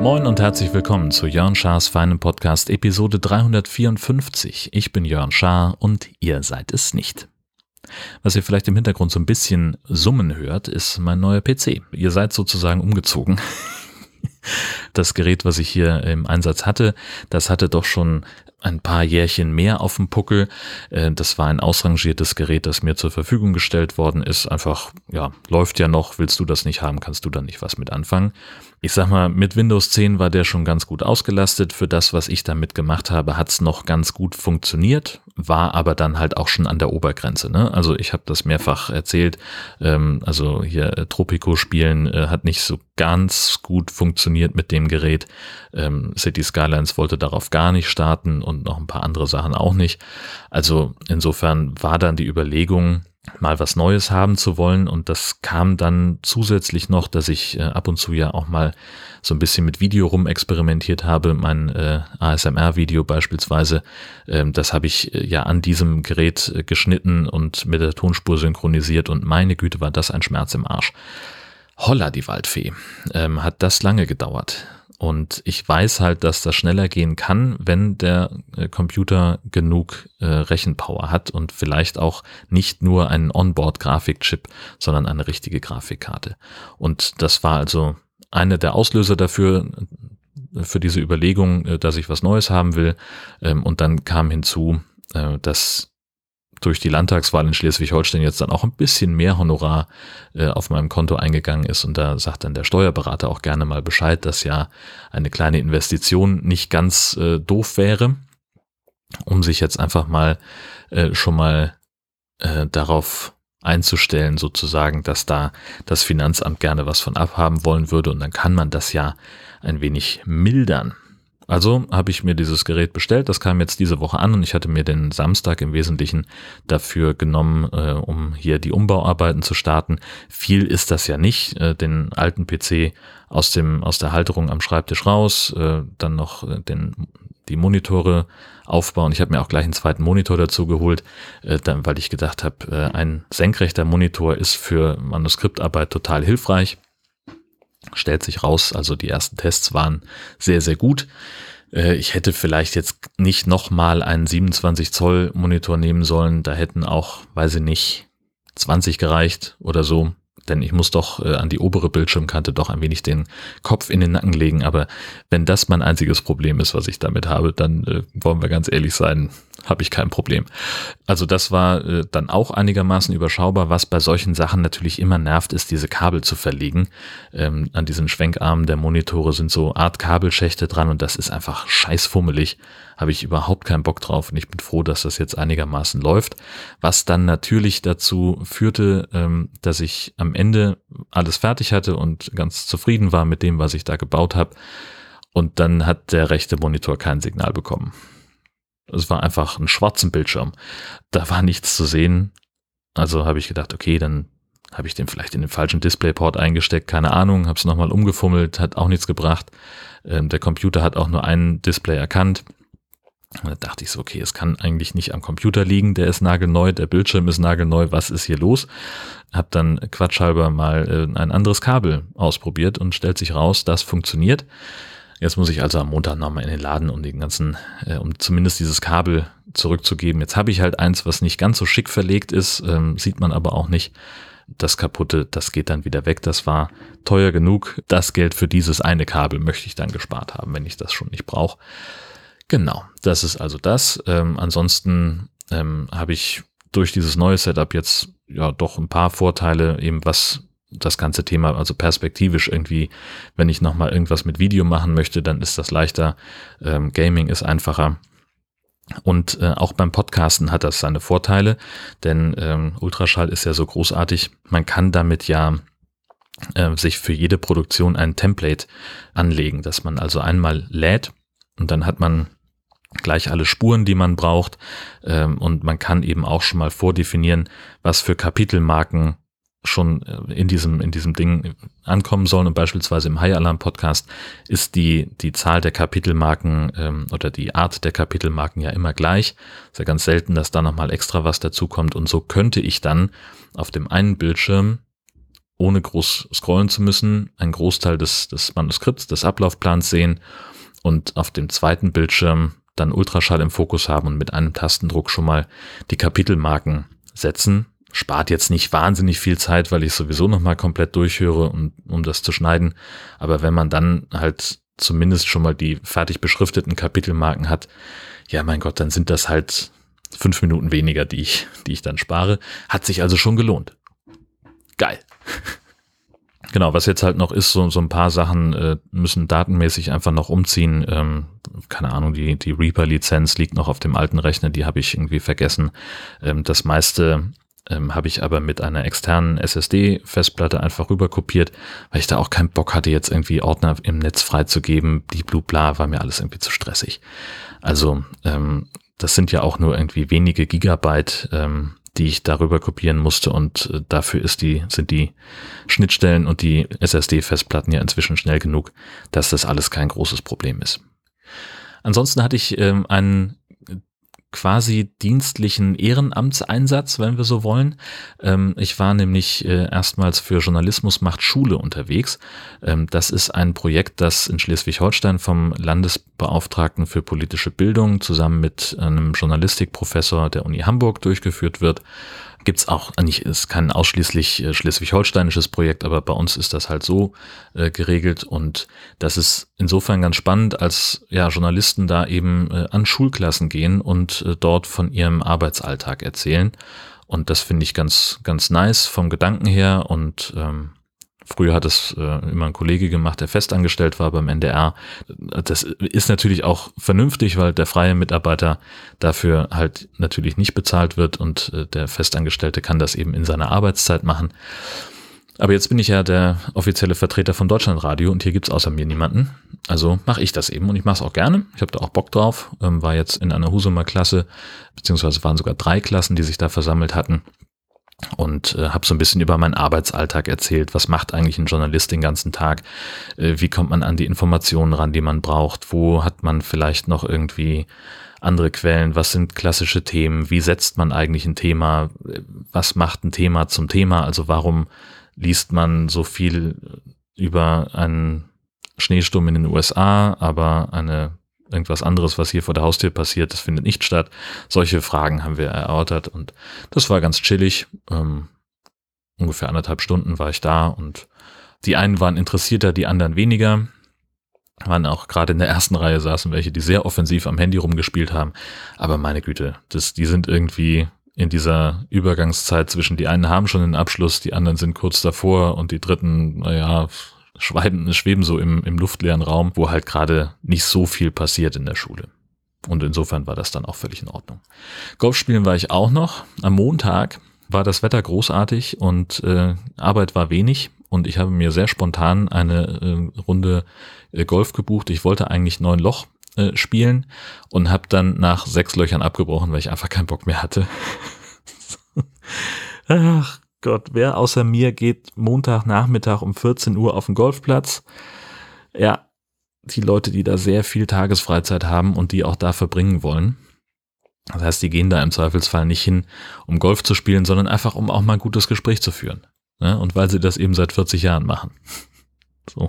Moin und herzlich willkommen zu Jörn Schars feinem Podcast Episode 354. Ich bin Jörn Schaar und ihr seid es nicht. Was ihr vielleicht im Hintergrund so ein bisschen summen hört, ist mein neuer PC. Ihr seid sozusagen umgezogen. Das Gerät, was ich hier im Einsatz hatte, das hatte doch schon ein paar Jährchen mehr auf dem Puckel. Äh, das war ein ausrangiertes Gerät, das mir zur Verfügung gestellt worden ist. Einfach, ja, läuft ja noch, willst du das nicht haben, kannst du da nicht was mit anfangen. Ich sag mal, mit Windows 10 war der schon ganz gut ausgelastet. Für das, was ich damit gemacht habe, hat's noch ganz gut funktioniert, war aber dann halt auch schon an der Obergrenze. Ne? Also ich habe das mehrfach erzählt. Ähm, also hier äh, Tropico spielen äh, hat nicht so ganz gut funktioniert mit dem Gerät. Ähm, City Skylines wollte darauf gar nicht starten und noch ein paar andere Sachen auch nicht. Also insofern war dann die Überlegung, mal was Neues haben zu wollen. Und das kam dann zusätzlich noch, dass ich äh, ab und zu ja auch mal so ein bisschen mit Video rumexperimentiert habe. Mein äh, ASMR-Video beispielsweise, ähm, das habe ich äh, ja an diesem Gerät äh, geschnitten und mit der Tonspur synchronisiert. Und meine Güte, war das ein Schmerz im Arsch. Holla, die Waldfee. Ähm, hat das lange gedauert. Und ich weiß halt, dass das schneller gehen kann, wenn der äh, Computer genug äh, Rechenpower hat und vielleicht auch nicht nur einen Onboard-Grafikchip, sondern eine richtige Grafikkarte. Und das war also einer der Auslöser dafür, äh, für diese Überlegung, äh, dass ich was Neues haben will. Ähm, und dann kam hinzu, dass durch die Landtagswahl in Schleswig-Holstein jetzt dann auch ein bisschen mehr Honorar äh, auf meinem Konto eingegangen ist. Und da sagt dann der Steuerberater auch gerne mal Bescheid, dass ja eine kleine Investition nicht ganz äh, doof wäre, um sich jetzt einfach mal äh, schon mal äh, darauf einzustellen, sozusagen, dass da das Finanzamt gerne was von abhaben wollen würde. Und dann kann man das ja ein wenig mildern. Also habe ich mir dieses Gerät bestellt, das kam jetzt diese Woche an und ich hatte mir den Samstag im Wesentlichen dafür genommen, äh, um hier die Umbauarbeiten zu starten. Viel ist das ja nicht, äh, den alten PC aus dem aus der Halterung am Schreibtisch raus, äh, dann noch äh, den die Monitore aufbauen. Ich habe mir auch gleich einen zweiten Monitor dazu geholt, äh, dann, weil ich gedacht habe, äh, ein senkrechter Monitor ist für Manuskriptarbeit total hilfreich stellt sich raus, also die ersten Tests waren sehr, sehr gut. Äh, ich hätte vielleicht jetzt nicht nochmal einen 27 Zoll Monitor nehmen sollen. Da hätten auch, weiß ich nicht, 20 gereicht oder so denn ich muss doch äh, an die obere Bildschirmkante doch ein wenig den Kopf in den Nacken legen. Aber wenn das mein einziges Problem ist, was ich damit habe, dann äh, wollen wir ganz ehrlich sein, habe ich kein Problem. Also das war äh, dann auch einigermaßen überschaubar. Was bei solchen Sachen natürlich immer nervt, ist diese Kabel zu verlegen. Ähm, an diesen Schwenkarmen der Monitore sind so Art Kabelschächte dran und das ist einfach scheißfummelig habe ich überhaupt keinen Bock drauf und ich bin froh, dass das jetzt einigermaßen läuft. Was dann natürlich dazu führte, ähm, dass ich am Ende alles fertig hatte und ganz zufrieden war mit dem, was ich da gebaut habe. Und dann hat der rechte Monitor kein Signal bekommen. Es war einfach ein schwarzen Bildschirm. Da war nichts zu sehen. Also habe ich gedacht, okay, dann habe ich den vielleicht in den falschen Displayport eingesteckt, keine Ahnung, habe es nochmal umgefummelt, hat auch nichts gebracht. Ähm, der Computer hat auch nur ein Display erkannt. Da dachte ich so, okay, es kann eigentlich nicht am Computer liegen, der ist nagelneu, der Bildschirm ist nagelneu, was ist hier los? Hab dann quatschhalber mal äh, ein anderes Kabel ausprobiert und stellt sich raus, das funktioniert. Jetzt muss ich also am Montag nochmal in den Laden, um den ganzen, äh, um zumindest dieses Kabel zurückzugeben. Jetzt habe ich halt eins, was nicht ganz so schick verlegt ist, ähm, sieht man aber auch nicht. Das kaputte, das geht dann wieder weg. Das war teuer genug. Das Geld für dieses eine Kabel möchte ich dann gespart haben, wenn ich das schon nicht brauche. Genau, das ist also das. Ähm, ansonsten ähm, habe ich durch dieses neue Setup jetzt ja doch ein paar Vorteile, eben was das ganze Thema, also perspektivisch irgendwie, wenn ich nochmal irgendwas mit Video machen möchte, dann ist das leichter. Ähm, Gaming ist einfacher. Und äh, auch beim Podcasten hat das seine Vorteile, denn ähm, Ultraschall ist ja so großartig. Man kann damit ja äh, sich für jede Produktion ein Template anlegen, dass man also einmal lädt und dann hat man gleich alle Spuren, die man braucht. Ähm, und man kann eben auch schon mal vordefinieren, was für Kapitelmarken schon äh, in diesem, in diesem Ding ankommen sollen. Und beispielsweise im High Alarm Podcast ist die, die Zahl der Kapitelmarken ähm, oder die Art der Kapitelmarken ja immer gleich. Ist ja ganz selten, dass da nochmal extra was dazukommt. Und so könnte ich dann auf dem einen Bildschirm ohne groß scrollen zu müssen, einen Großteil des, des Manuskripts, des Ablaufplans sehen und auf dem zweiten Bildschirm dann Ultraschall im Fokus haben und mit einem Tastendruck schon mal die Kapitelmarken setzen spart jetzt nicht wahnsinnig viel Zeit, weil ich sowieso nochmal komplett durchhöre, um, um das zu schneiden. Aber wenn man dann halt zumindest schon mal die fertig beschrifteten Kapitelmarken hat, ja mein Gott, dann sind das halt fünf Minuten weniger, die ich, die ich dann spare. Hat sich also schon gelohnt. Geil. Genau, was jetzt halt noch ist, so, so ein paar Sachen äh, müssen datenmäßig einfach noch umziehen. Ähm, keine Ahnung, die, die Reaper-Lizenz liegt noch auf dem alten Rechner, die habe ich irgendwie vergessen. Ähm, das meiste ähm, habe ich aber mit einer externen SSD-Festplatte einfach rüber kopiert, weil ich da auch keinen Bock hatte, jetzt irgendwie Ordner im Netz freizugeben. Die Blue Bla war mir alles irgendwie zu stressig. Also ähm, das sind ja auch nur irgendwie wenige Gigabyte, ähm, die ich darüber kopieren musste und äh, dafür ist die, sind die Schnittstellen und die SSD-Festplatten ja inzwischen schnell genug, dass das alles kein großes Problem ist. Ansonsten hatte ich ähm, einen quasi dienstlichen Ehrenamtseinsatz, wenn wir so wollen. Ähm, ich war nämlich äh, erstmals für Journalismus macht Schule unterwegs. Ähm, das ist ein Projekt, das in Schleswig-Holstein vom Landesbeauftragten für politische Bildung zusammen mit einem Journalistikprofessor der Uni Hamburg durchgeführt wird gibt's auch, nicht, ist kein ausschließlich äh, schleswig-holsteinisches Projekt, aber bei uns ist das halt so äh, geregelt und das ist insofern ganz spannend, als ja Journalisten da eben äh, an Schulklassen gehen und äh, dort von ihrem Arbeitsalltag erzählen. Und das finde ich ganz, ganz nice vom Gedanken her und ähm, Früher hat es äh, immer ein Kollege gemacht, der festangestellt war beim NDR. Das ist natürlich auch vernünftig, weil der freie Mitarbeiter dafür halt natürlich nicht bezahlt wird und äh, der Festangestellte kann das eben in seiner Arbeitszeit machen. Aber jetzt bin ich ja der offizielle Vertreter von Deutschlandradio und hier gibt's außer mir niemanden. Also mache ich das eben und ich mache es auch gerne. Ich habe da auch Bock drauf. Ähm, war jetzt in einer Husumer Klasse, beziehungsweise waren sogar drei Klassen, die sich da versammelt hatten und äh, habe so ein bisschen über meinen Arbeitsalltag erzählt. Was macht eigentlich ein Journalist den ganzen Tag? Äh, wie kommt man an die Informationen ran, die man braucht? Wo hat man vielleicht noch irgendwie andere Quellen? Was sind klassische Themen? Wie setzt man eigentlich ein Thema? Was macht ein Thema zum Thema? Also warum liest man so viel über einen Schneesturm in den USA, aber eine irgendwas anderes, was hier vor der Haustür passiert, das findet nicht statt. Solche Fragen haben wir erörtert und das war ganz chillig. Ähm, ungefähr anderthalb Stunden war ich da und die einen waren interessierter, die anderen weniger. Waren auch gerade in der ersten Reihe saßen welche, die sehr offensiv am Handy rumgespielt haben. Aber meine Güte, das, die sind irgendwie in dieser Übergangszeit zwischen die einen haben schon den Abschluss, die anderen sind kurz davor und die dritten, naja, schweben, schweben so im, im luftleeren Raum, wo halt gerade nicht so viel passiert in der Schule. Und insofern war das dann auch völlig in Ordnung. Golf spielen war ich auch noch. Am Montag war das Wetter großartig und äh, Arbeit war wenig und ich habe mir sehr spontan eine äh, Runde äh, Golf gebucht. Ich wollte eigentlich neun Loch äh, spielen und habe dann nach sechs Löchern abgebrochen, weil ich einfach keinen Bock mehr hatte. Ach Gott, wer außer mir geht Montagnachmittag um 14 Uhr auf den Golfplatz? Ja, die Leute, die da sehr viel Tagesfreizeit haben und die auch da verbringen wollen. Das heißt, die gehen da im Zweifelsfall nicht hin, um Golf zu spielen, sondern einfach, um auch mal ein gutes Gespräch zu führen. Ne? Und weil sie das eben seit 40 Jahren machen. So.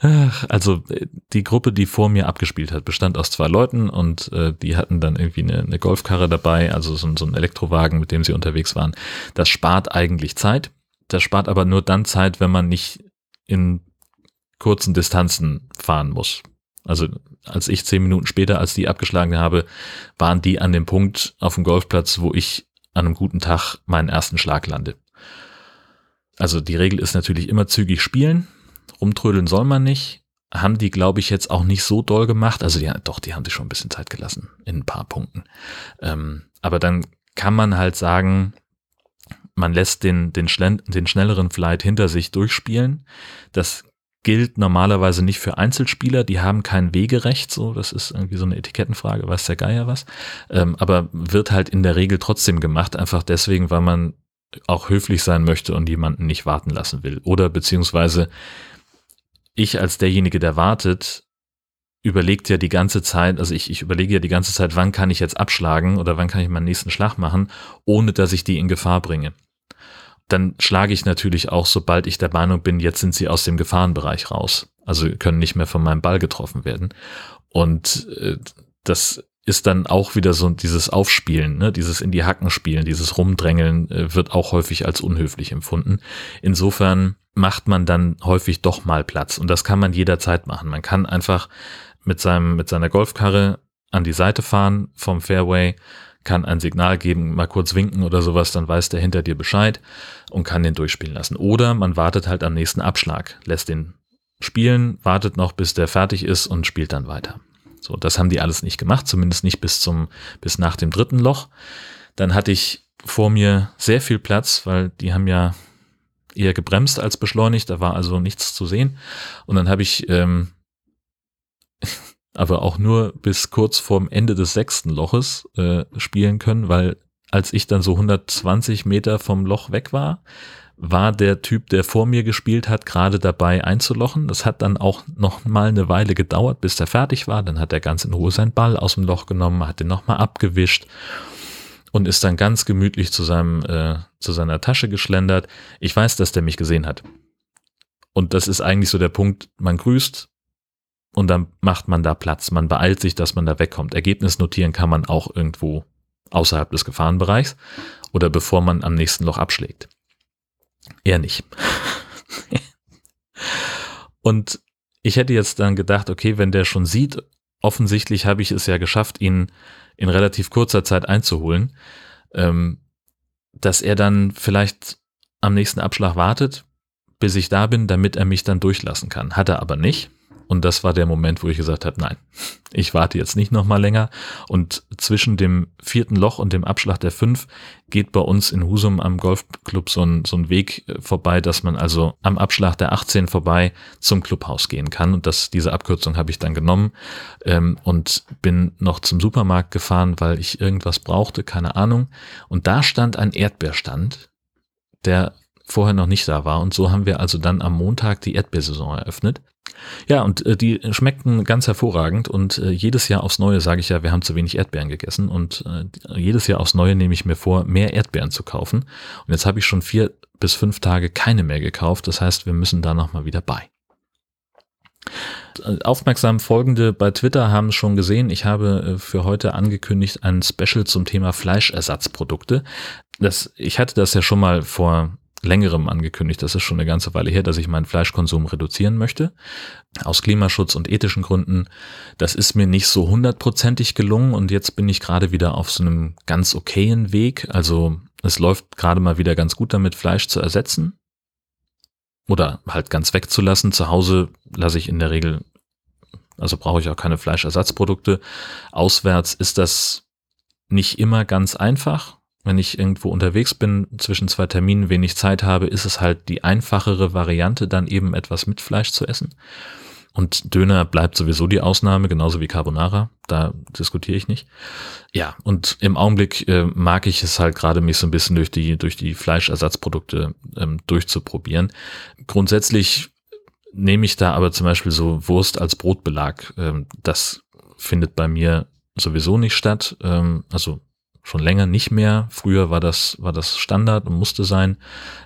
Also die Gruppe, die vor mir abgespielt hat, bestand aus zwei Leuten und äh, die hatten dann irgendwie eine, eine Golfkarre dabei, also so, so ein Elektrowagen, mit dem sie unterwegs waren. Das spart eigentlich Zeit. Das spart aber nur dann Zeit, wenn man nicht in kurzen Distanzen fahren muss. Also als ich zehn Minuten später, als die abgeschlagen habe, waren die an dem Punkt auf dem Golfplatz, wo ich an einem guten Tag meinen ersten Schlag lande. Also die Regel ist natürlich immer zügig spielen rumtrödeln soll man nicht. Haben die, glaube ich, jetzt auch nicht so doll gemacht. Also ja, doch, die haben sich schon ein bisschen Zeit gelassen in ein paar Punkten. Ähm, aber dann kann man halt sagen, man lässt den, den, den schnelleren Flight hinter sich durchspielen. Das gilt normalerweise nicht für Einzelspieler, die haben kein Wegerecht, so, das ist irgendwie so eine Etikettenfrage, weiß der Geier was, ähm, aber wird halt in der Regel trotzdem gemacht, einfach deswegen, weil man auch höflich sein möchte und jemanden nicht warten lassen will. Oder beziehungsweise ich als derjenige, der wartet, überlegt ja die ganze Zeit, also ich, ich überlege ja die ganze Zeit, wann kann ich jetzt abschlagen oder wann kann ich meinen nächsten Schlag machen, ohne dass ich die in Gefahr bringe. Dann schlage ich natürlich auch, sobald ich der Meinung bin, jetzt sind sie aus dem Gefahrenbereich raus. Also können nicht mehr von meinem Ball getroffen werden. Und äh, das ist dann auch wieder so dieses Aufspielen, ne? dieses in die Hacken spielen, dieses Rumdrängeln äh, wird auch häufig als unhöflich empfunden. Insofern macht man dann häufig doch mal Platz und das kann man jederzeit machen. Man kann einfach mit seinem mit seiner Golfkarre an die Seite fahren vom Fairway, kann ein Signal geben, mal kurz winken oder sowas, dann weiß der hinter dir Bescheid und kann den durchspielen lassen. Oder man wartet halt am nächsten Abschlag, lässt den spielen, wartet noch, bis der fertig ist und spielt dann weiter. So, das haben die alles nicht gemacht, zumindest nicht bis zum, bis nach dem dritten Loch. Dann hatte ich vor mir sehr viel Platz, weil die haben ja eher gebremst als beschleunigt, da war also nichts zu sehen. Und dann habe ich ähm, aber auch nur bis kurz vorm Ende des sechsten Loches äh, spielen können, weil als ich dann so 120 Meter vom Loch weg war, war der Typ, der vor mir gespielt hat, gerade dabei einzulochen. Das hat dann auch noch mal eine Weile gedauert, bis der fertig war. Dann hat er ganz in Ruhe seinen Ball aus dem Loch genommen, hat den nochmal abgewischt und ist dann ganz gemütlich zu seinem äh, zu seiner Tasche geschlendert. Ich weiß, dass der mich gesehen hat. Und das ist eigentlich so der Punkt, man grüßt und dann macht man da Platz. Man beeilt sich, dass man da wegkommt. Ergebnis notieren kann man auch irgendwo außerhalb des Gefahrenbereichs oder bevor man am nächsten Loch abschlägt. Er nicht. und ich hätte jetzt dann gedacht, okay, wenn der schon sieht, offensichtlich habe ich es ja geschafft, ihn in relativ kurzer Zeit einzuholen, ähm, dass er dann vielleicht am nächsten Abschlag wartet, bis ich da bin, damit er mich dann durchlassen kann. Hat er aber nicht. Und das war der Moment, wo ich gesagt habe, nein, ich warte jetzt nicht noch mal länger. Und zwischen dem vierten Loch und dem Abschlag der fünf geht bei uns in Husum am Golfclub so ein, so ein Weg äh, vorbei, dass man also am Abschlag der 18 vorbei zum Clubhaus gehen kann. Und das, diese Abkürzung habe ich dann genommen ähm, und bin noch zum Supermarkt gefahren, weil ich irgendwas brauchte, keine Ahnung. Und da stand ein Erdbeerstand, der vorher noch nicht da war. Und so haben wir also dann am Montag die Erdbeersaison eröffnet. Ja, und äh, die schmeckten ganz hervorragend und äh, jedes Jahr aufs Neue sage ich ja, wir haben zu wenig Erdbeeren gegessen und äh, jedes Jahr aufs Neue nehme ich mir vor, mehr Erdbeeren zu kaufen. Und jetzt habe ich schon vier bis fünf Tage keine mehr gekauft. Das heißt, wir müssen da nochmal wieder bei. Äh, aufmerksam Folgende bei Twitter haben es schon gesehen. Ich habe äh, für heute angekündigt ein Special zum Thema Fleischersatzprodukte. Das, ich hatte das ja schon mal vor längerem angekündigt, das ist schon eine ganze Weile her, dass ich meinen Fleischkonsum reduzieren möchte. Aus Klimaschutz und ethischen Gründen. Das ist mir nicht so hundertprozentig gelungen und jetzt bin ich gerade wieder auf so einem ganz okayen Weg. Also es läuft gerade mal wieder ganz gut damit, Fleisch zu ersetzen oder halt ganz wegzulassen. Zu Hause lasse ich in der Regel, also brauche ich auch keine Fleischersatzprodukte. Auswärts ist das nicht immer ganz einfach wenn ich irgendwo unterwegs bin, zwischen zwei Terminen wenig Zeit habe, ist es halt die einfachere Variante, dann eben etwas mit Fleisch zu essen. Und Döner bleibt sowieso die Ausnahme, genauso wie Carbonara. Da diskutiere ich nicht. Ja, und im Augenblick äh, mag ich es halt gerade, mich so ein bisschen durch die, durch die Fleischersatzprodukte ähm, durchzuprobieren. Grundsätzlich nehme ich da aber zum Beispiel so Wurst als Brotbelag. Ähm, das findet bei mir sowieso nicht statt. Ähm, also schon länger nicht mehr. Früher war das, war das Standard und musste sein.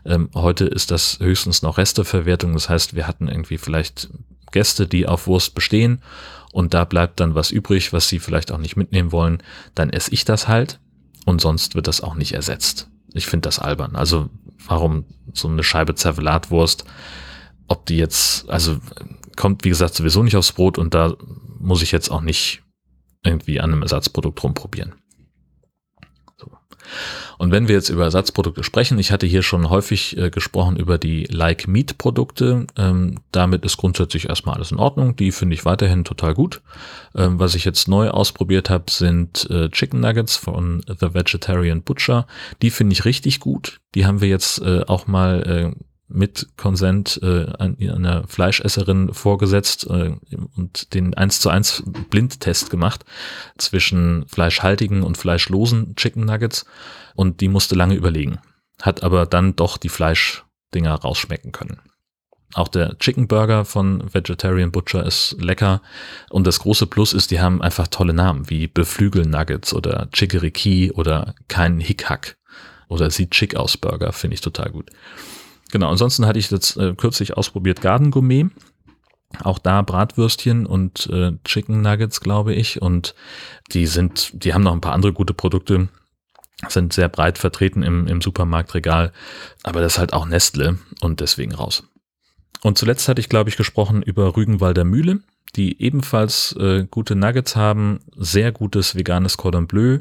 Ähm, heute ist das höchstens noch Resteverwertung. Das heißt, wir hatten irgendwie vielleicht Gäste, die auf Wurst bestehen und da bleibt dann was übrig, was sie vielleicht auch nicht mitnehmen wollen. Dann esse ich das halt und sonst wird das auch nicht ersetzt. Ich finde das albern. Also warum so eine Scheibe Zervelatwurst, ob die jetzt, also kommt wie gesagt sowieso nicht aufs Brot und da muss ich jetzt auch nicht irgendwie an einem Ersatzprodukt rumprobieren. Und wenn wir jetzt über Ersatzprodukte sprechen, ich hatte hier schon häufig äh, gesprochen über die Like Meat Produkte. Ähm, damit ist grundsätzlich erstmal alles in Ordnung. Die finde ich weiterhin total gut. Ähm, was ich jetzt neu ausprobiert habe, sind äh, Chicken Nuggets von The Vegetarian Butcher. Die finde ich richtig gut. Die haben wir jetzt äh, auch mal äh, mit Konsent äh, einer Fleischesserin vorgesetzt äh, und den 1 zu 1 Blindtest gemacht zwischen fleischhaltigen und fleischlosen Chicken Nuggets und die musste lange überlegen. hat aber dann doch die Fleischdinger rausschmecken können. Auch der Chicken Burger von Vegetarian Butcher ist lecker. Und das große Plus ist, die haben einfach tolle Namen wie Beflügel Nuggets oder Chickadee oder kein Hickhack oder sieht schick aus Burger, finde ich total gut. Genau, ansonsten hatte ich jetzt äh, kürzlich ausprobiert Garden Gourmet. Auch da Bratwürstchen und äh, Chicken Nuggets, glaube ich. Und die sind, die haben noch ein paar andere gute Produkte sind sehr breit vertreten im, im Supermarktregal, aber das ist halt auch Nestle und deswegen raus. Und zuletzt hatte ich, glaube ich, gesprochen über Rügenwalder Mühle, die ebenfalls äh, gute Nuggets haben, sehr gutes veganes Cordon Bleu,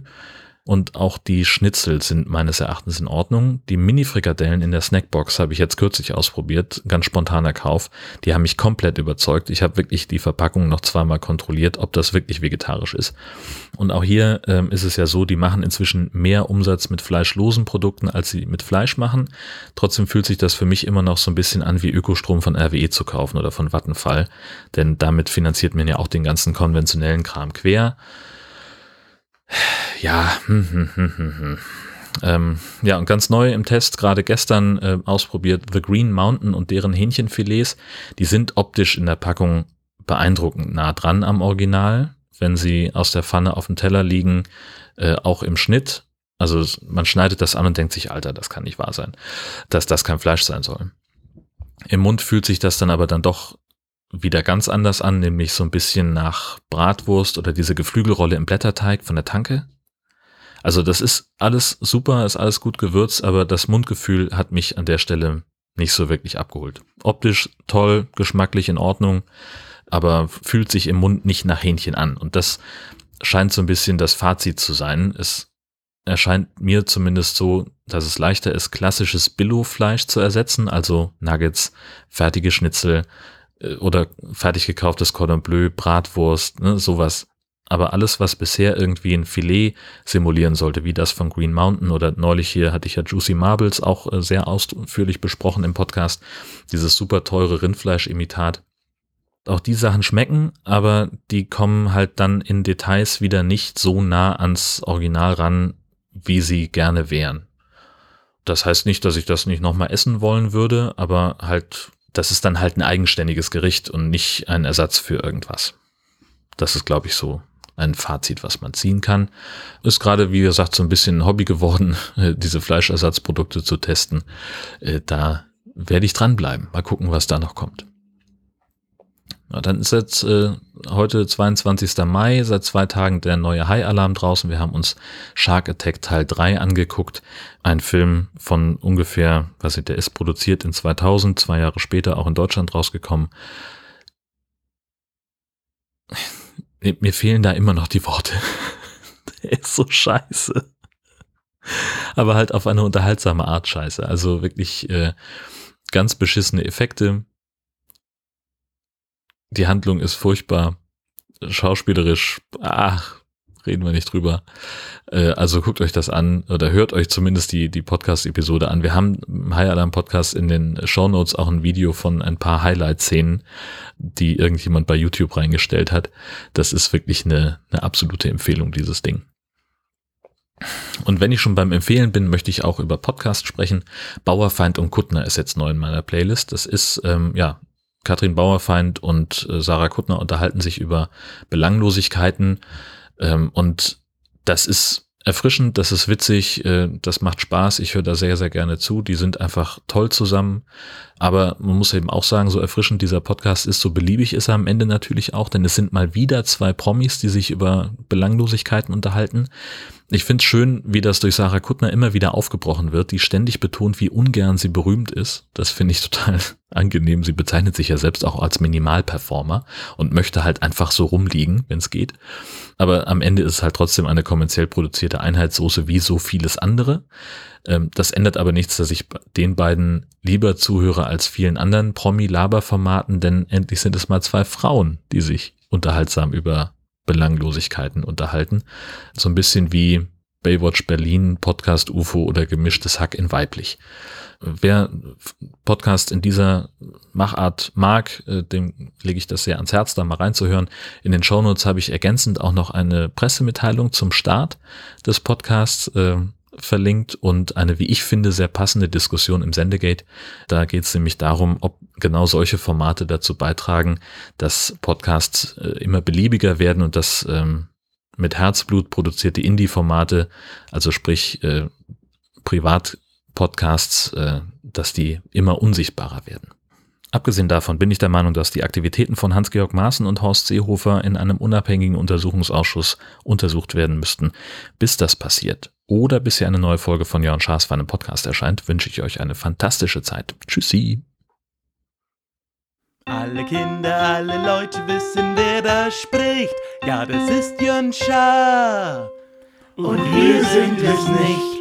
und auch die Schnitzel sind meines Erachtens in Ordnung. Die Mini-Frikadellen in der Snackbox habe ich jetzt kürzlich ausprobiert, ganz spontaner Kauf. Die haben mich komplett überzeugt. Ich habe wirklich die Verpackung noch zweimal kontrolliert, ob das wirklich vegetarisch ist. Und auch hier ähm, ist es ja so, die machen inzwischen mehr Umsatz mit fleischlosen Produkten, als sie mit Fleisch machen. Trotzdem fühlt sich das für mich immer noch so ein bisschen an, wie Ökostrom von RWE zu kaufen oder von Vattenfall. Denn damit finanziert man ja auch den ganzen konventionellen Kram quer. Ja, hm, hm, hm, hm, hm. Ähm, ja, und ganz neu im Test, gerade gestern äh, ausprobiert, The Green Mountain und deren Hähnchenfilets. Die sind optisch in der Packung beeindruckend nah dran am Original, wenn sie aus der Pfanne auf dem Teller liegen, äh, auch im Schnitt. Also man schneidet das an und denkt sich, Alter, das kann nicht wahr sein, dass das kein Fleisch sein soll. Im Mund fühlt sich das dann aber dann doch wieder ganz anders an, nämlich so ein bisschen nach Bratwurst oder diese Geflügelrolle im Blätterteig von der Tanke. Also das ist alles super, ist alles gut gewürzt, aber das Mundgefühl hat mich an der Stelle nicht so wirklich abgeholt. Optisch toll, geschmacklich in Ordnung, aber fühlt sich im Mund nicht nach Hähnchen an. Und das scheint so ein bisschen das Fazit zu sein. Es erscheint mir zumindest so, dass es leichter ist, klassisches Billo-Fleisch zu ersetzen, also Nuggets, fertige Schnitzel, oder fertig gekauftes Cordon Bleu, Bratwurst, ne, sowas. Aber alles, was bisher irgendwie ein Filet simulieren sollte, wie das von Green Mountain oder neulich hier hatte ich ja Juicy Marbles auch äh, sehr ausführlich besprochen im Podcast, dieses super teure Rindfleischimitat. Auch die Sachen schmecken, aber die kommen halt dann in Details wieder nicht so nah ans Original ran, wie sie gerne wären. Das heißt nicht, dass ich das nicht nochmal essen wollen würde, aber halt das ist dann halt ein eigenständiges Gericht und nicht ein Ersatz für irgendwas. Das ist, glaube ich, so ein Fazit, was man ziehen kann. Ist gerade, wie gesagt, so ein bisschen ein Hobby geworden, diese Fleischersatzprodukte zu testen. Äh, da werde ich dranbleiben. Mal gucken, was da noch kommt. Ja, dann ist jetzt äh, heute 22. Mai, seit zwei Tagen der neue High-Alarm draußen. Wir haben uns Shark Attack Teil 3 angeguckt. Ein Film von ungefähr, was ich, der ist produziert in 2000, zwei Jahre später auch in Deutschland rausgekommen. Mir fehlen da immer noch die Worte. der ist so scheiße. Aber halt auf eine unterhaltsame Art scheiße. Also wirklich äh, ganz beschissene Effekte, die Handlung ist furchtbar. Schauspielerisch, ach, reden wir nicht drüber. Äh, also guckt euch das an oder hört euch zumindest die, die Podcast-Episode an. Wir haben im High Alarm Podcast in den Show Notes auch ein Video von ein paar Highlight-Szenen, die irgendjemand bei YouTube reingestellt hat. Das ist wirklich eine, eine absolute Empfehlung, dieses Ding. Und wenn ich schon beim Empfehlen bin, möchte ich auch über Podcast sprechen. Bauerfeind und Kuttner ist jetzt neu in meiner Playlist. Das ist ähm, ja Katrin Bauerfeind und äh, Sarah Kuttner unterhalten sich über Belanglosigkeiten. Ähm, und das ist erfrischend, das ist witzig, äh, das macht Spaß. Ich höre da sehr, sehr gerne zu. Die sind einfach toll zusammen. Aber man muss eben auch sagen, so erfrischend dieser Podcast ist, so beliebig ist er am Ende natürlich auch, denn es sind mal wieder zwei Promis, die sich über Belanglosigkeiten unterhalten. Ich finde es schön, wie das durch Sarah Kuttner immer wieder aufgebrochen wird, die ständig betont, wie ungern sie berühmt ist. Das finde ich total angenehm. Sie bezeichnet sich ja selbst auch als Minimalperformer und möchte halt einfach so rumliegen, wenn es geht. Aber am Ende ist es halt trotzdem eine kommerziell produzierte Einheitssoße wie so vieles andere. Ähm, das ändert aber nichts, dass ich den beiden lieber zuhöre als vielen anderen Promi-Laber-Formaten, denn endlich sind es mal zwei Frauen, die sich unterhaltsam über Belanglosigkeiten unterhalten. So ein bisschen wie Baywatch Berlin, Podcast UFO oder gemischtes Hack in weiblich. Wer Podcast in dieser Machart mag, äh, dem lege ich das sehr ans Herz, da mal reinzuhören. In den Shownotes habe ich ergänzend auch noch eine Pressemitteilung zum Start des Podcasts. Verlinkt und eine, wie ich finde, sehr passende Diskussion im Sendegate. Da geht es nämlich darum, ob genau solche Formate dazu beitragen, dass Podcasts äh, immer beliebiger werden und dass ähm, mit Herzblut produzierte Indie-Formate, also sprich äh, Privat-Podcasts, äh, dass die immer unsichtbarer werden. Abgesehen davon bin ich der Meinung, dass die Aktivitäten von Hans-Georg Maaßen und Horst Seehofer in einem unabhängigen Untersuchungsausschuss untersucht werden müssten. Bis das passiert oder bis hier eine neue Folge von Jörn Schaas für einen Podcast erscheint, wünsche ich euch eine fantastische Zeit. Tschüssi. Alle Kinder, alle Leute wissen, wer da spricht. Ja, das ist Jörn Schaar. Und wir sind es nicht.